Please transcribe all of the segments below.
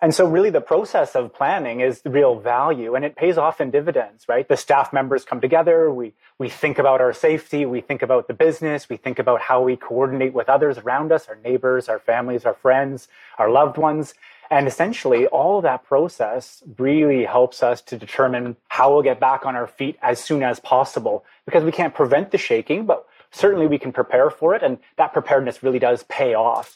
And so really the process of planning is the real value and it pays off in dividends, right? The staff members come together. We, we think about our safety. We think about the business. We think about how we coordinate with others around us, our neighbors, our families, our friends, our loved ones. And essentially all that process really helps us to determine how we'll get back on our feet as soon as possible because we can't prevent the shaking, but certainly we can prepare for it. And that preparedness really does pay off.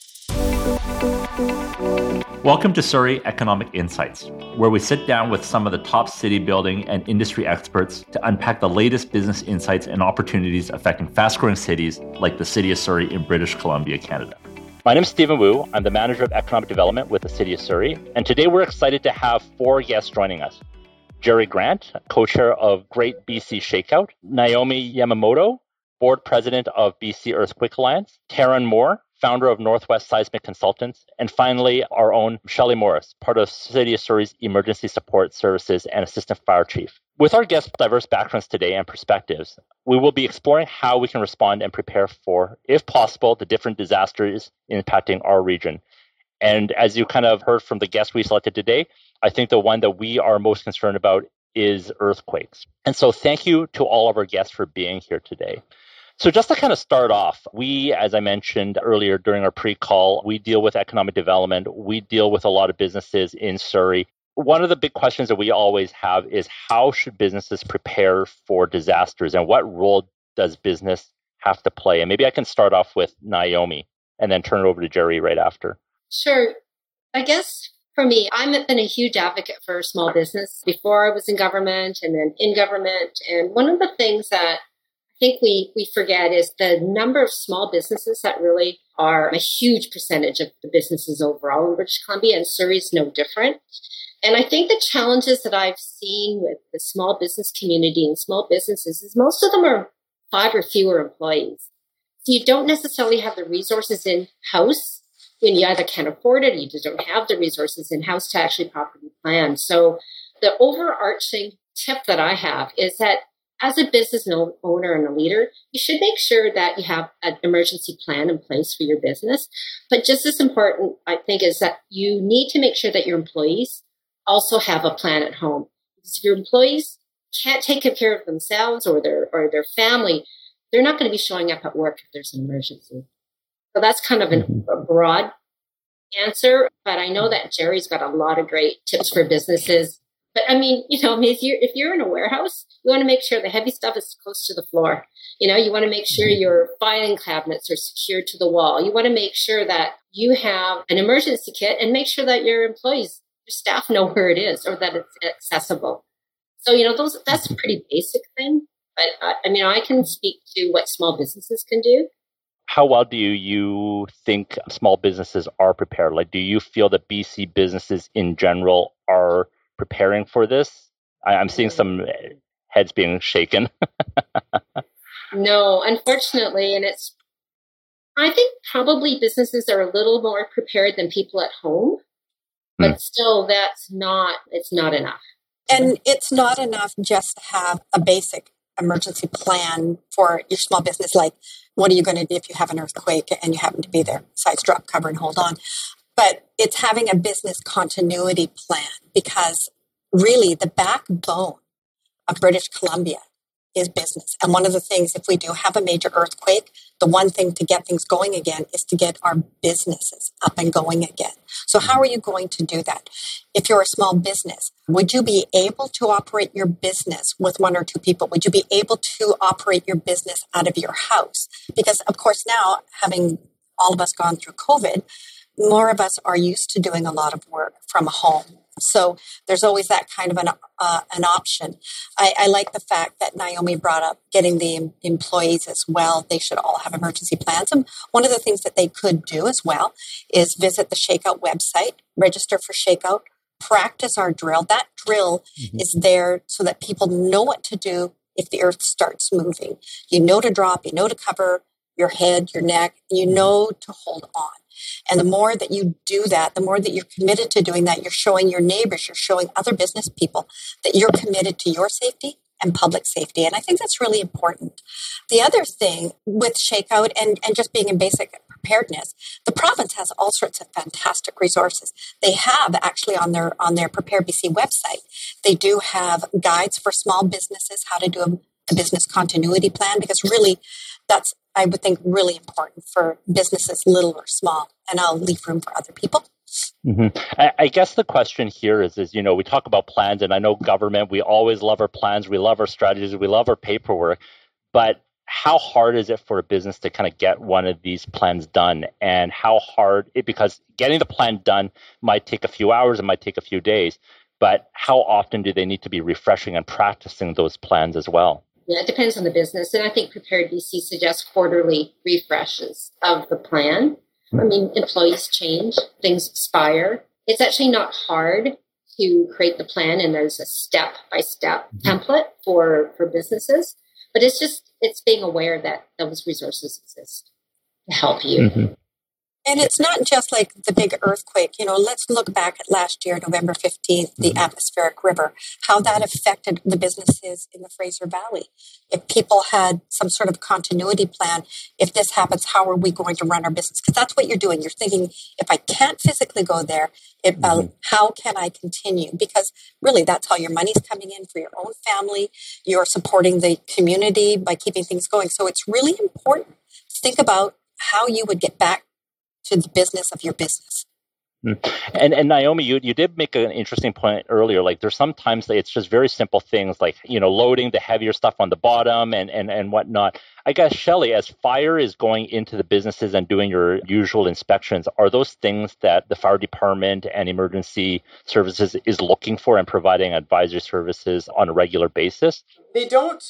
Welcome to Surrey Economic Insights, where we sit down with some of the top city building and industry experts to unpack the latest business insights and opportunities affecting fast growing cities like the city of Surrey in British Columbia, Canada. My name is Stephen Wu. I'm the manager of economic development with the city of Surrey. And today we're excited to have four guests joining us Jeri Grant, co chair of Great BC Shakeout, Naomi Yamamoto, board president of BC Earthquake Alliance, Teron Moore, founder of Northwest Seismic Consultants, and finally, our own Shelley Morris, part of City of Surrey's Emergency Support Services and Assistant Fire Chief. With our guests' diverse backgrounds today and perspectives, we will be exploring how we can respond and prepare for, if possible, the different disasters impacting our region. And as you kind of heard from the guests we selected today, I think the one that we are most concerned about is earthquakes. And so thank you to all of our guests for being here today. So, just to kind of start off, we, as I mentioned earlier during our pre call, we deal with economic development. We deal with a lot of businesses in Surrey. One of the big questions that we always have is how should businesses prepare for disasters and what role does business have to play? And maybe I can start off with Naomi and then turn it over to Jeri right after. Sure. I guess for me, I've been a huge advocate for small business before I was in government and then in government. And one of the things that think we we forget is the number of small businesses that really are a huge percentage of the businesses overall in British Columbia, and Surrey is no different. And I think the challenges that I've seen with the small business community and small businesses is most of them are five or fewer employees. So you don't necessarily have the resources in house when you either can't afford it or you just don't have the resources in house to actually properly plan. So the overarching tip that I have is that as a business owner and a leader, you should make sure that you have an emergency plan in place for your business. But just as important, I think, is that you need to make sure that your employees also have a plan at home. Because if your employees can't take care of themselves or their or their family, they're not going to be showing up at work if there's an emergency. So that's kind of an, mm-hmm. a broad answer, but I know that Jeri's got a lot of great tips for businesses but I mean, you know, if you're if you're in a warehouse, you want to make sure the heavy stuff is close to the floor. You know, you want to make sure mm-hmm. your filing cabinets are secured to the wall. You want to make sure that you have an emergency kit and make sure that your employees, your staff know where it is or that it's accessible. So, you know, those that's a pretty basic thing. But uh, I mean, I can speak to what small businesses can do. How well do you think small businesses are prepared? Like, do you feel that BC businesses in general are preparing for this? I, am seeing some heads being shaken. no, unfortunately, and it's. I think probably businesses are a little more prepared than people at home, but mm. still, that's not. It's not enough. And it's not enough just to have a basic emergency plan for your small business. Like, what are you going to do if you have an earthquake and you happen to be there? Besides drop cover and hold on but it's having a business continuity plan because really the backbone of British Columbia is business. And one of the things, if we do have a major earthquake, the one thing to get things going again is to get our businesses up and going again. So, how are you going to do that? If you're a small business, would you be able to operate your business with one or two people? Would you be able to operate your business out of your house? Because, of course, now having all of us gone through COVID, more of us are used to doing a lot of work from home. So there's always that kind of an uh, an option. I, I, like the fact that Naomi brought up getting the employees as well. They should all have emergency plans. And one of the things that they could do as well is visit the Shakeout website, register for Shakeout, practice our drill. That drill mm-hmm. is there so that people know what to do if the earth starts moving. You know to drop, you know to cover your head, your neck, you know to hold on. And the more that you do that, the more that you're committed to doing that, you're showing your neighbors, you're showing other business people that you're committed to your safety and public safety. And I think that's really important. The other thing with Shakeout and, and just being in basic preparedness, the province has all sorts of fantastic resources. They have actually on their on their PreparedBC website, they do have guides for small businesses how to do a, a business continuity plan because really that's I would think really important for businesses, little or small. And I'll leave room for other people. Mm-hmm. I, I, guess the question here is, is you know, we talk about plans, and I know government. We always love our plans, we love our strategies, we love our paperwork, but how hard is it for a business to kind of get one of these plans done and how hard it because getting the plan done might take a few hours it might take a few days but how often do they need to be refreshing and practicing those plans as well yeah it depends on the business and i think prepared bc suggests quarterly refreshes of the plan i mean employees change things expire it's actually not hard to create the plan and there's a step by step template for for businesses but it's just it's being aware that those resources exist to help you. Mm-hmm. And it's not just like the big earthquake. You know, let's look back at last year, November 15th, the mm-hmm. atmospheric river, how that affected the businesses in the Fraser Valley. If people had some sort of continuity plan, if this happens, how are we going to run our business? Because that's what you're doing. You're thinking, if I can't physically go there, it, uh, mm-hmm. how can I continue? Because really, that's how your money's coming in for your own family. You're supporting the community by keeping things going. So it's really important to think about how you would get back to the business of your business. Hmm. And and Naomi, you you did make an interesting point earlier. Like there's sometimes it's just very simple things like you know loading the heavier stuff on the bottom and and and whatnot. I guess Shelley, as fire is going into the businesses and doing your usual inspections, are those things that the fire department and emergency services is looking for and providing advisory services on a regular basis? They don't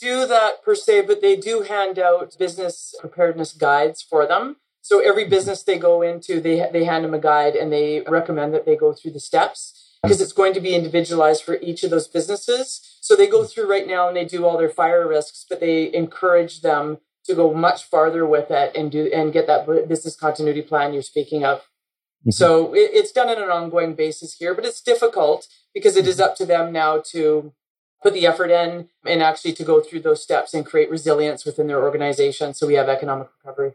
do that per se, but they do hand out business preparedness guides for them. So every business they go into, they they hand them a guide and they recommend that they go through the steps because it's going to be individualized for each of those businesses. So they go through right now and they do all their fire risks, but they encourage them to go much farther with it and do and get that business continuity plan you're speaking of. Mm-hmm. So it, it's done on an ongoing basis here, but it's difficult because it is up to them now to put the effort in and actually to go through those steps and create resilience within their organization so we have economic recovery.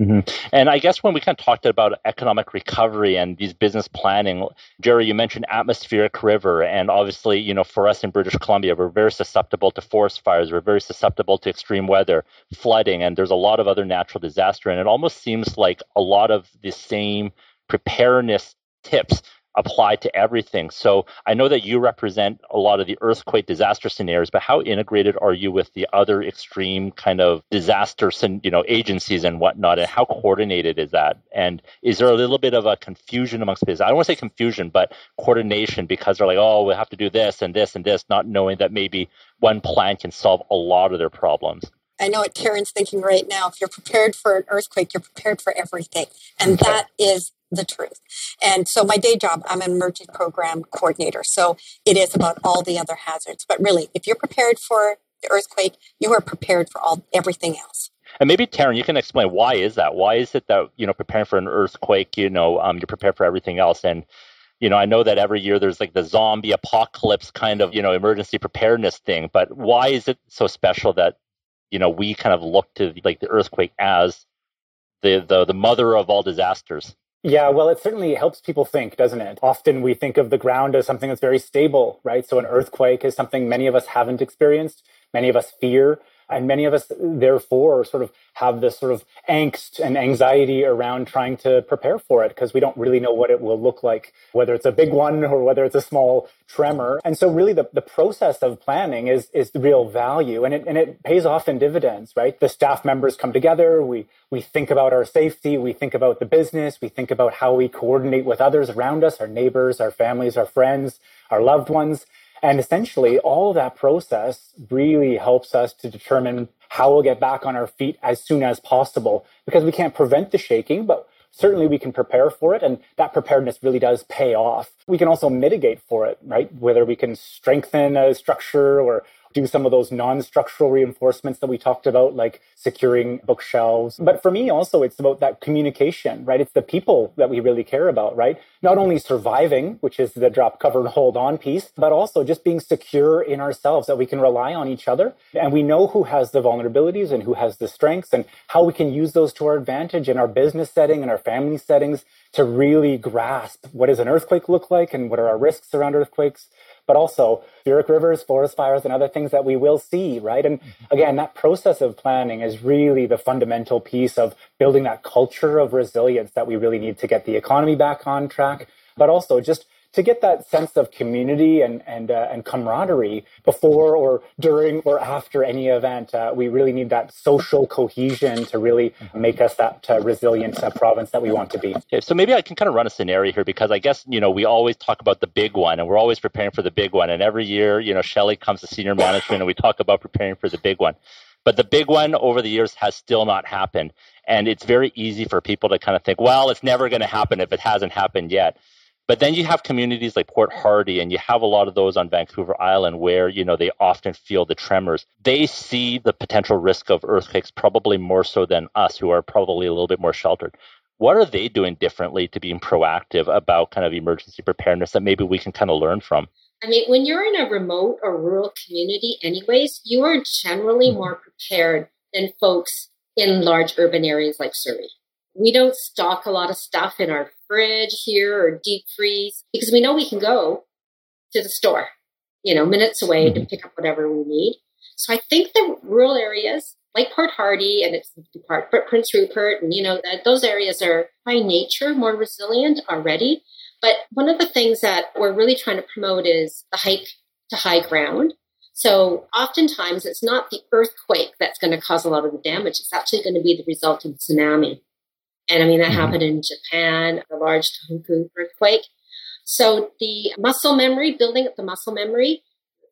Mm-hmm. And I guess when we kind of talked about economic recovery and these business planning, Jeri, you mentioned atmospheric river, and obviously, you know, for us in British Columbia, we're very susceptible to forest fires. We're very susceptible to extreme weather, flooding, and there's a lot of other natural disaster. And it almost seems like a lot of the same preparedness tips apply to everything. So I know that you represent a lot of the earthquake disaster scenarios, but how integrated are you with the other extreme kind of disaster, you know, agencies and whatnot, and how coordinated is that? And is there a little bit of a confusion amongst business? I don't want to say confusion, but coordination because they're like, oh, we have to do this and this and this, not knowing that maybe one plan can solve a lot of their problems. I know what Karen's thinking right now. If you're prepared for an earthquake, you're prepared for everything. And that is the truth. And so my day job, I'm an emergency program coordinator. So it is about all the other hazards. But really, if you're prepared for the earthquake, you are prepared for all everything else. And maybe Teron, you can explain why is that? Why is it that you know preparing for an earthquake, you know, um, you're prepared for everything else? And you know, I know that every year there's like the zombie apocalypse kind of you know emergency preparedness thing, but why is it so special that you know we kind of look to like the earthquake as the the, the mother of all disasters? Yeah, well, it certainly helps people think, doesn't it? Often we think of the ground as something that's very stable, right? So an earthquake is something many of us haven't experienced, many of us fear. And many of us, therefore, sort of have this sort of angst and anxiety around trying to prepare for it because we don't really know what it will look like, whether it's a big one or whether it's a small tremor. And so, really, the, the process of planning is, is the real value and it, and it pays off in dividends, right? The staff members come together, we, we think about our safety, we think about the business, we think about how we coordinate with others around us, our neighbors, our families, our friends, our loved ones. And essentially, all of that process really helps us to determine how we'll get back on our feet as soon as possible because we can't prevent the shaking, but certainly we can prepare for it. And that preparedness really does pay off. We can also mitigate for it, right? Whether we can strengthen a structure or, do some of those non-structural reinforcements that we talked about, like securing bookshelves. But for me also, it's about that communication, right? It's the people that we really care about, right? Not only surviving, which is the drop, cover, and hold on piece, but also just being secure in ourselves that we can rely on each other. And we know who has the vulnerabilities and who has the strengths and how we can use those to our advantage in our business setting and our family settings to really grasp what does an earthquake look like and what are our risks around earthquakes but also atmospheric rivers forest fires and other things that we will see right and mm-hmm. again that process of planning is really the fundamental piece of building that culture of resilience that we really need to get the economy back on track but also just to get that sense of community and and uh, and camaraderie before or during or after any event. Uh, we really need that social cohesion to really make us that uh, resilient uh, province that we want to be. Okay, so maybe I can kind of run a scenario here because I guess you know we always talk about the big one and we're always preparing for the big one. And every year, you know, Shelley comes to senior management and we talk about preparing for the big one. But the big one over the years has still not happened. And it's very easy for people to kind of think, well, it's never going to happen if it hasn't happened yet. But then you have communities like Port Hardy, and you have a lot of those on Vancouver Island where you know they often feel the tremors. They see the potential risk of earthquakes probably more so than us, who are probably a little bit more sheltered. What are they doing differently to being proactive about kind of emergency preparedness that maybe we can kind of learn from? I mean, when you're in a remote or rural community, anyways, you are generally mm-hmm. more prepared than folks in large urban areas like Surrey. We don't stock a lot of stuff in our fridge here or deep freeze because we know we can go to the store, you know, minutes away mm-hmm. to pick up whatever we need. So I think the rural areas like Port Hardy and it's part Prince Rupert and you know that those areas are by nature more resilient already. But one of the things that we're really trying to promote is the hike to high ground. So oftentimes it's not the earthquake that's going to cause a lot of the damage. It's actually going to be the resulting tsunami. And I mean, that mm-hmm. happened in Japan, a large Tohoku earthquake. So the muscle memory, building up the muscle memory,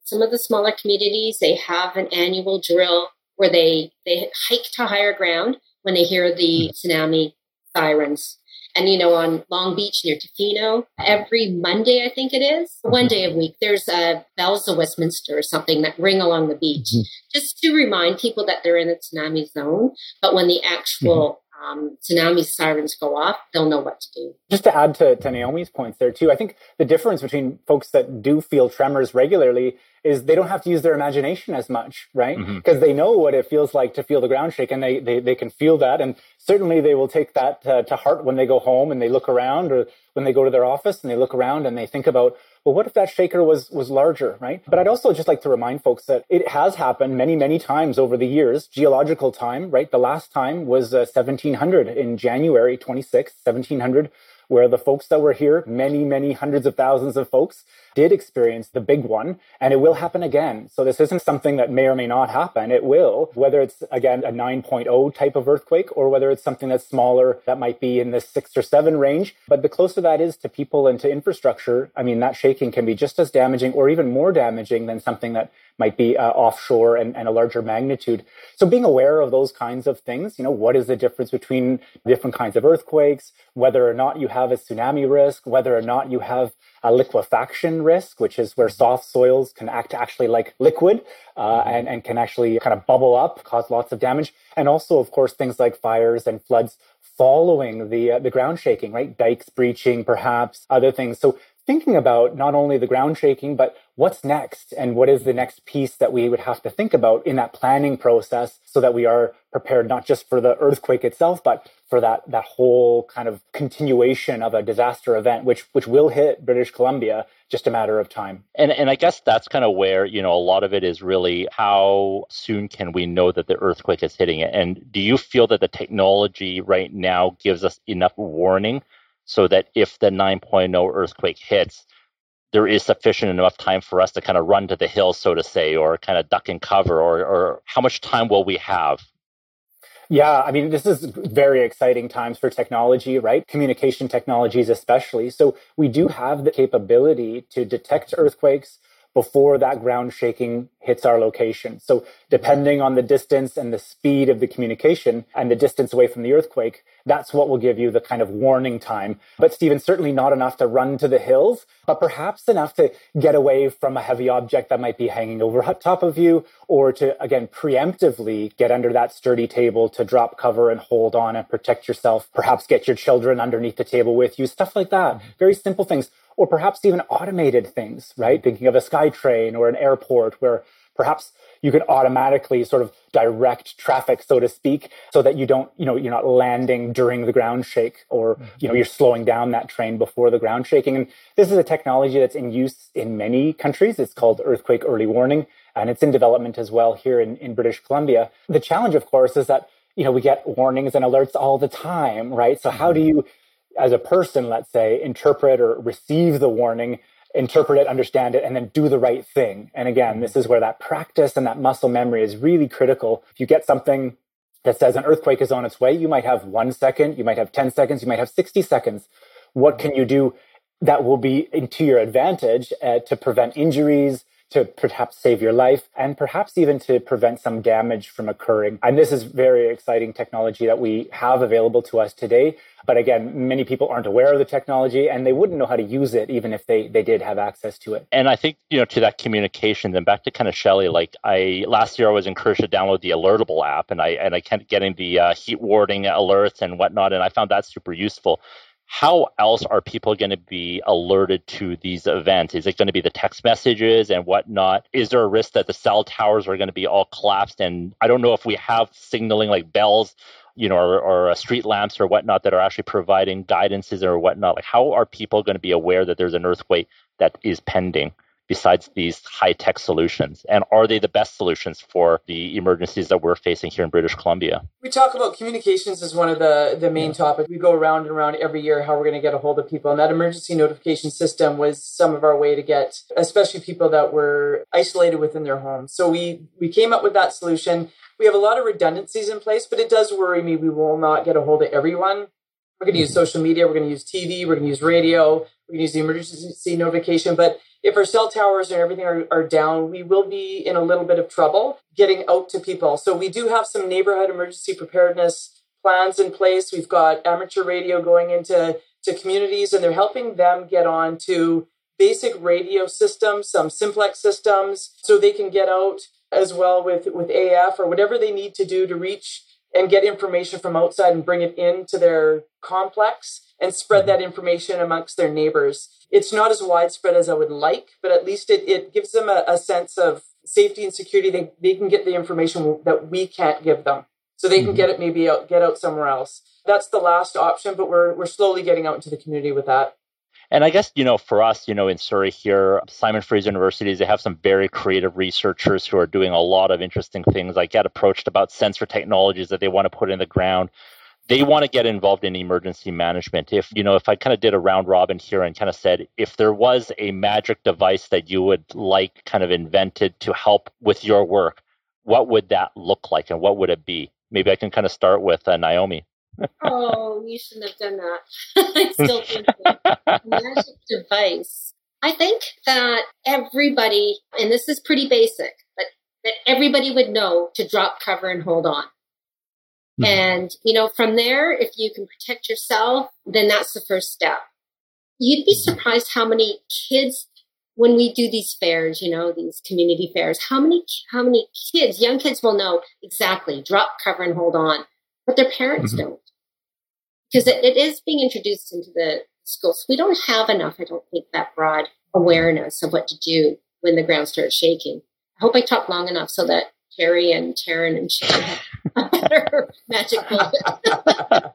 some of the smaller communities, they have an annual drill where they, they hike to higher ground when they hear the mm-hmm. tsunami sirens. And, you know, on Long Beach near Tofino, every Monday, I think it is, one mm-hmm. day a week, there's a bells of Westminster or something that ring along the beach, mm-hmm. just to remind people that they're in a tsunami zone. But when the actual um, tsunami sirens go off, they'll know what to do. Just to add to, to Naomi's points there too, I think the difference between folks that do feel tremors regularly is they don't have to use their imagination as much, right? Because mm-hmm. they know what it feels like to feel the ground shake and they, they, they can feel that. And certainly they will take that uh, to heart when they go home and they look around or when they go to their office and they look around and they think about, well, what if that shaker was, was larger, right? But I'd also just like to remind folks that it has happened many, many times over the years, geological time, right? The last time was uh, 1700 in January 26, 1700 where the folks that were here, many, many hundreds of thousands of folks, did experience the big one, and it will happen again. So this isn't something that may or may not happen. It will, whether it's again a 9.0 type of earthquake or whether it's something that's smaller that might be in the six or seven range. But the closer that is to people and to infrastructure, I mean, that shaking can be just as damaging or even more damaging than something that might be uh, offshore and, and a larger magnitude. So being aware of those kinds of things, you know, what is the difference between different kinds of earthquakes, whether or not you have a tsunami risk, whether or not you have a liquefaction risk, which is where soft soils can act actually like liquid uh, and, and can actually kind of bubble up, cause lots of damage. And also, of course, things like fires and floods following the uh, the ground shaking, right? Dikes breaching, perhaps other things. So thinking about not only the ground shaking, but what's next and what is the next piece that we would have to think about in that planning process so that we are prepared not just for the earthquake itself, but for that, that whole kind of continuation of a disaster event, which, which will hit British Columbia just a matter of time. And, and I guess that's kind of where, you know, a lot of it is really how soon can we know that the earthquake is hitting it? And do you feel that the technology right now gives us enough warning so that if the 9.0 earthquake hits, there is sufficient enough time for us to kind of run to the hill, so to say, or kind of duck and cover, or, or how much time will we have? Yeah, I mean, this is very exciting times for technology, right? Communication technologies, especially. So, we do have the capability to detect earthquakes before that ground shaking hits our location. So depending on the distance and the speed of the communication and the distance away from the earthquake, that's what will give you the kind of warning time. But Stephen, certainly not enough to run to the hills, but perhaps enough to get away from a heavy object that might be hanging over top of you, or to, again, preemptively get under that sturdy table to drop cover and hold on and protect yourself. Perhaps get your children underneath the table with you, stuff like that. Mm-hmm. Very simple things. Or perhaps even automated things, right? Thinking of a SkyTrain or an airport where perhaps you can automatically sort of direct traffic, so to speak, so that you don't, you know, you're not landing during the ground shake or, mm-hmm. you know, you're slowing down that train before the ground shaking. And this is a technology that's in use in many countries. It's called earthquake early warning and it's in development as well here in, in British Columbia. The challenge, of course, is that, you know, we get warnings and alerts all the time, right? So how do mm-hmm. you, as a person, let's say, interpret or receive the warning interpret it, understand it, and then do the right thing. And again, this is where that practice and that muscle memory is really critical. If you get something that says an earthquake is on its way, you might have one second, you might have 10 seconds, you might have 60 seconds. What can you do that will be to your advantage uh, to prevent injuries, to perhaps save your life and perhaps even to prevent some damage from occurring. And this is very exciting technology that we have available to us today. But again, many people aren't aware of the technology and they wouldn't know how to use it even if they, they did have access to it. And I think, you know, to that communication, then back to kind of Shelley, like I last year I was encouraged to download the Alertable app and I and I kept getting the uh, heat warning alerts and whatnot. And I found that super useful how else are people going to be alerted to these events? Is it going to be the text messages and whatnot? Is there a risk that the cell towers are going to be all collapsed? And I don't know if we have signaling like bells, you know, or, or uh, street lamps or whatnot that are actually providing guidances or whatnot. Like, how are people going to be aware that there's an earthquake that is pending? Besides these high tech solutions? And are they the best solutions for the emergencies that we're facing here in British Columbia? We talk about communications as one of the, the main yeah. topics. We go around and around every year how we're going to get a hold of people. And that emergency notification system was some of our way to get, especially people that were isolated within their homes. So we, we came up with that solution. We have a lot of redundancies in place, but it does worry me we will not get a hold of everyone. We're going to use social media, we're going to use TV, we're going to use radio, we're going to use the emergency notification. But if our cell towers and everything are, are down, we will be in a little bit of trouble getting out to people. So we do have some neighborhood emergency preparedness plans in place. We've got amateur radio going into to communities, and they're helping them get on to basic radio systems, some simplex systems, so they can get out as well with, with AF or whatever they need to do to reach and get information from outside and bring it into their complex and spread that information amongst their neighbors. It's not as widespread as I would like, but at least it, it gives them a, a sense of safety and security. They, they can get the information that we can't give them. So they can mm-hmm. get it maybe out, get out somewhere else. That's the last option, but we're, we're slowly getting out into the community with that. And I guess, you know, for us, you know, in Surrey here, Simon Fraser Universities, they have some very creative researchers who are doing a lot of interesting things. I get approached about sensor technologies that they want to put in the ground. They want to get involved in emergency management. If, you know, if I kind of did a round robin here and kind of said, if there was a magic device that you would like kind of invented to help with your work, what would that look like and what would it be? Maybe I can kind of start with uh, Naomi oh, you shouldn't have done that. I still think magic device. I think that everybody, and this is pretty basic, but that everybody would know to drop cover and hold on. Mm-hmm. And, you know, from there, if you can protect yourself, then that's the first step. You'd be hmm. surprised how many kids when we do these fairs, you know, these community fairs, how many how many kids, young kids will know exactly drop cover and hold on, but their parents mm-hmm. don't because it, it is being introduced into the schools. We don't have enough, I don't think, that broad awareness of what to do when the ground starts shaking. I hope I talk long enough so that Terry and Teron and Sharon have a better magic bullet.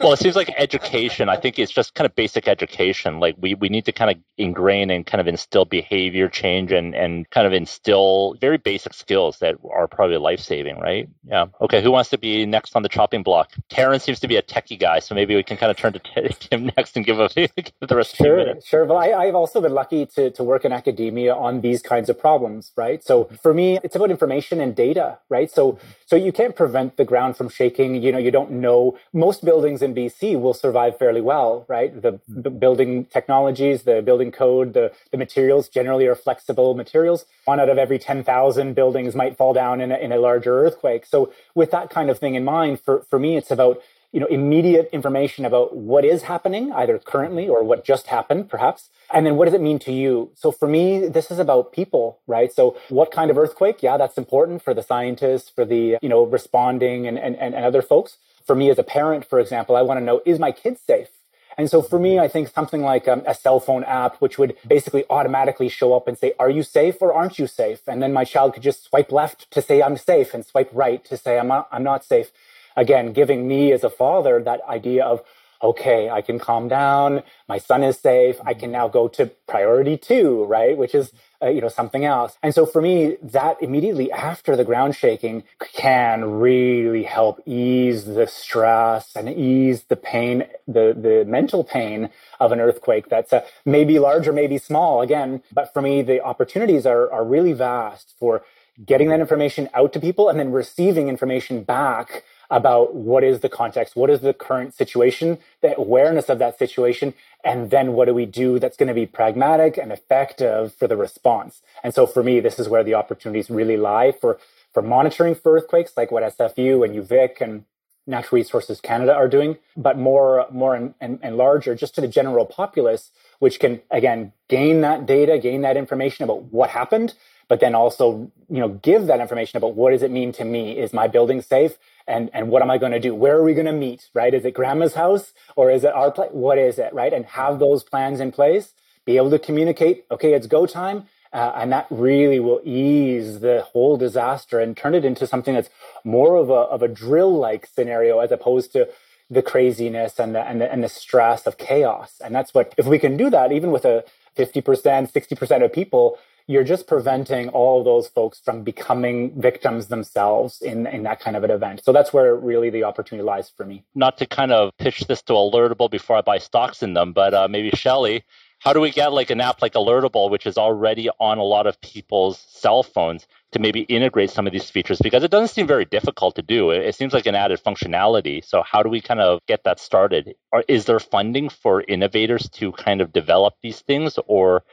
well, it seems like education. I think it's just kind of basic education. Like we, we need to kind of ingrain and kind of instill behavior change and, and kind of instill very basic skills that are probably life saving, right? Yeah. Okay. Who wants to be next on the chopping block? Teron seems to be a techie guy, so maybe we can kind of turn to Tim next and give, a, give the rest sure, of the Sure. Well, I, I've also been lucky to, to work in academia on these kinds of problems, right? So for me, it's about information and data, right? So so you can't prevent the ground from shaking. You know, you don't know most most buildings in BC will survive fairly well, right? The, mm-hmm. the building technologies, the building code, the, the materials generally are flexible materials. One out of every 10,000 buildings might fall down in a, in a larger earthquake. So with that kind of thing in mind, for, for me, it's about you know immediate information about what is happening either currently or what just happened perhaps and then what does it mean to you so for me this is about people right so what kind of earthquake yeah that's important for the scientists for the you know responding and and, and other folks for me as a parent for example i want to know is my kid safe and so for me, I think something like um, a cell phone app, which would basically automatically show up and say, are you safe or aren't you safe? And then my child could just swipe left to say I'm safe and swipe right to say I'm not, I'm not safe again, giving me as a father that idea of, okay, I can calm down. My son is safe. I can now go to priority two, right? Which is, uh, you know, something else. And so for me, that immediately after the ground shaking can really help ease the stress and ease the pain, the, the mental pain of an earthquake that's uh, maybe large or maybe small again. But for me, the opportunities are, are really vast for getting that information out to people and then receiving information back about what is the context, what is the current situation, the awareness of that situation, and then what do we do that's going to be pragmatic and effective for the response. And so for me, this is where the opportunities really lie for for monitoring for earthquakes, like what SFU and UVic and Natural Resources Canada are doing, but more more and, and, and larger just to the general populace, which can again gain that data, gain that information about what happened, but then also you know give that information about what does it mean to me is my building safe and and what am i going to do? Where are we going to meet right? Is it grandma's house or is it our place what is it right? And have those plans in place be able to communicate okay it's go time uh, and that really will ease the whole disaster and turn it into something that's more of a of a drill like scenario as opposed to the craziness and the, and the and the stress of chaos. And that's what if we can do that even with a 50% 60% of people you're just preventing all those folks from becoming victims themselves in, in that kind of an event. So that's where really the opportunity lies for me. Not to kind of pitch this to Alertable before I buy stocks in them, but uh, maybe Shelley, how do we get like an app like Alertable, which is already on a lot of people's cell phones, to maybe integrate some of these features? Because it doesn't seem very difficult to do. It, it seems like an added functionality. So how do we kind of get that started? Or is there funding for innovators to kind of develop these things, or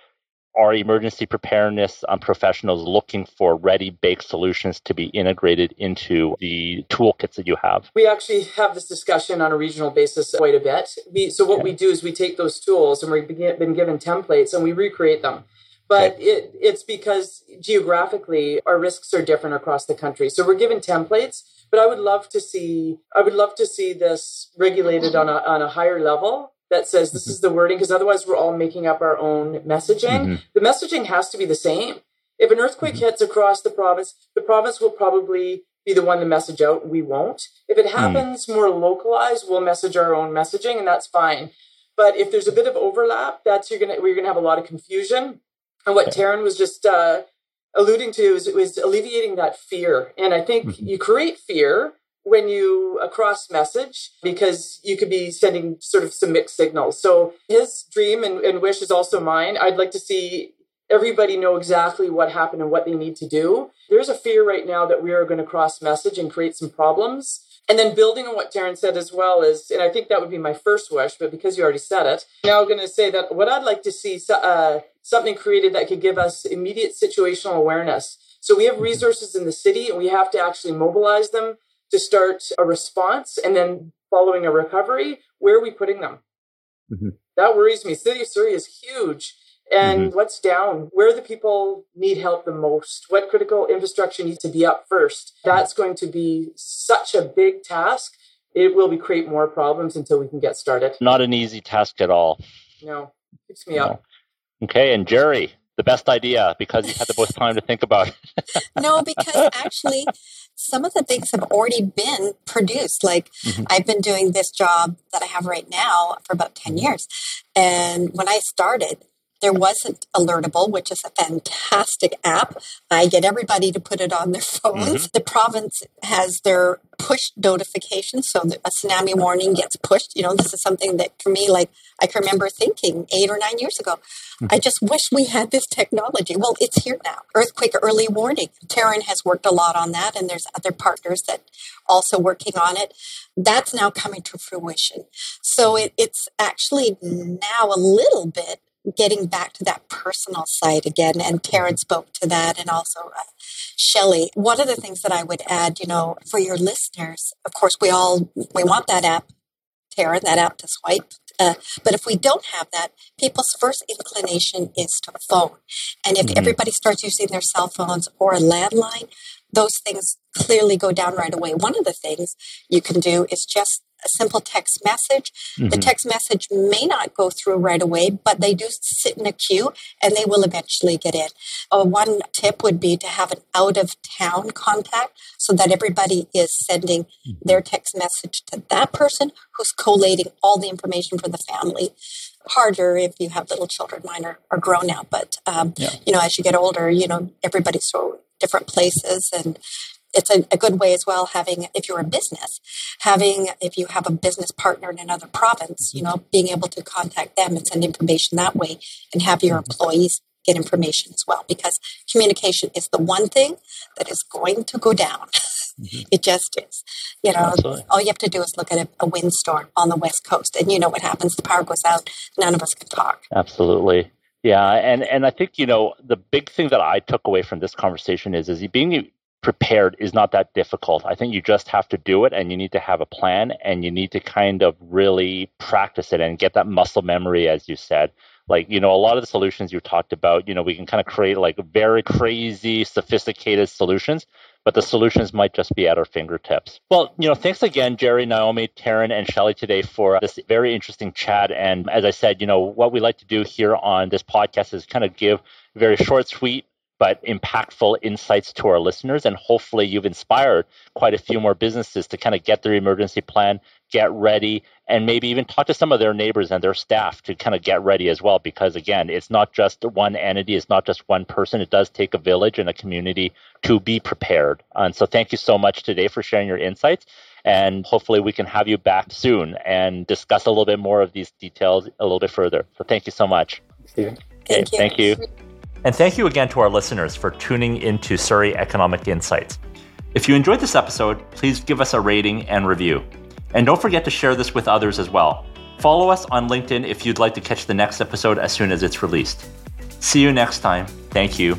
are emergency preparedness um, professionals looking for ready baked solutions to be integrated into the toolkits that you have? We actually have this discussion on a regional basis quite a bit. We, so, what okay. we do is we take those tools and we've been given templates and we recreate them. But okay. it, it's because geographically our risks are different across the country. So we're given templates, but I would love to see I would love to see this regulated on a on a higher level that says this is the wording because otherwise we're all making up our own messaging. Mm-hmm. The messaging has to be the same. If an earthquake mm-hmm. hits across the province, the province will probably be the one to message out. We won't. If it mm. happens mm. more localized, we'll message our own messaging, and that's fine. But if there's a bit of overlap, that's you're gonna we're gonna have a lot of confusion. And what Teron was just uh, alluding to is it was alleviating that fear. And I think mm-hmm. you create fear when you across message because you could be sending sort of some mixed signals. So his dream and, and, wish is also mine. I'd like to see everybody know exactly what happened and what they need to do. There's a fear right now that we are going to cross message and create some problems. And then building on what Teron said as well is, and I think that would be my first wish, but because you already said it, now I'm going to say that what I'd like to see uh, something created that could give us immediate situational awareness. So we have resources in the city and we have to actually mobilize them to start a response and then following a recovery, where are we putting them? Mm-hmm. That worries me. City of Surrey is huge. And mm-hmm. what's down? Where the people need help the most? What critical infrastructure needs to be up first? That's going to be such a big task. It will be create more problems until we can get started. Not an easy task at all. No, keeps me no. up. Okay, and Jeri, the best idea because you had the most time to think about it. no, because actually, some of the things have already been produced. Like, mm-hmm. I've been doing this job that I have right now for about 10 years. And when I started, there wasn't Alertable, which is a fantastic app. I get everybody to put it on their phones. Mm-hmm. The province has their push notifications, so a tsunami warning gets pushed. You know, this is something that for me, like I can remember thinking eight or nine years ago, mm-hmm. I just wish we had this technology. Well, it's here now. Earthquake early warning. Teron has worked a lot on that, and there's other partners that also working on it. That's now coming to fruition. So it, it's actually now a little bit getting back to that personal side again. And Teron spoke to that, and also uh, Shelley. One of the things that I would add, you know, for your listeners, of course, we all we want that app, Teron, that app to swipe. Uh, but if we don't have that, people's first inclination is to phone. And if mm-hmm. everybody starts using their cell phones or a landline, those things clearly go down right away. One of the things you can do is just a simple text message. Mm-hmm. The text message may not go through right away, but they do sit in a queue and they will eventually get in. Uh, one tip would be to have an out of town contact so that everybody is sending mm-hmm. their text message to that person who's collating all the information for the family harder if you have little children. Mine are, are grown now, but um, yeah. you know, as you get older, you know, everybody's so different places, and it's a, a, good way as well having if you're a business having if you have a business partner in another province you know being able to contact them and send information that way and have your mm-hmm. employees get information as well because communication is the one thing that is going to go down mm-hmm. it just is you know Absolutely. all you have to do is look at a, a windstorm on the west coast and you know what happens the power goes out none of us can talk Absolutely. Yeah, and and I think you know the big thing that I took away from this conversation is is being prepared is not that difficult. I think you just have to do it and you need to have a plan and you need to kind of really practice it and get that muscle memory, as you said. Like, you know, a lot of the solutions you talked about, you know, we can kind of create like very crazy, sophisticated solutions, but the solutions might just be at our fingertips. Well, you know, thanks again, Jeri, Naomi, Teron, and Shelley today for this very interesting chat. And as I said, you know, what we like to do here on this podcast is kind of give very short, sweet but impactful insights to our listeners. And hopefully, you've inspired quite a few more businesses to kind of get their emergency plan, get ready, and maybe even talk to some of their neighbors and their staff to kind of get ready as well. Because again, it's not just one entity, it's not just one person. It does take a village and a community to be prepared. And so, thank you so much today for sharing your insights. And hopefully, we can have you back soon and discuss a little bit more of these details a little bit further. So, thank you so much. Stephen. Thank okay, you. Thank you. And thank you again to our listeners for tuning into Surrey Economic Insights. If you enjoyed this episode, please give us a rating and review. And don't forget to share this with others as well. Follow us on LinkedIn if you'd like to catch the next episode as soon as it's released. See you next time. Thank you.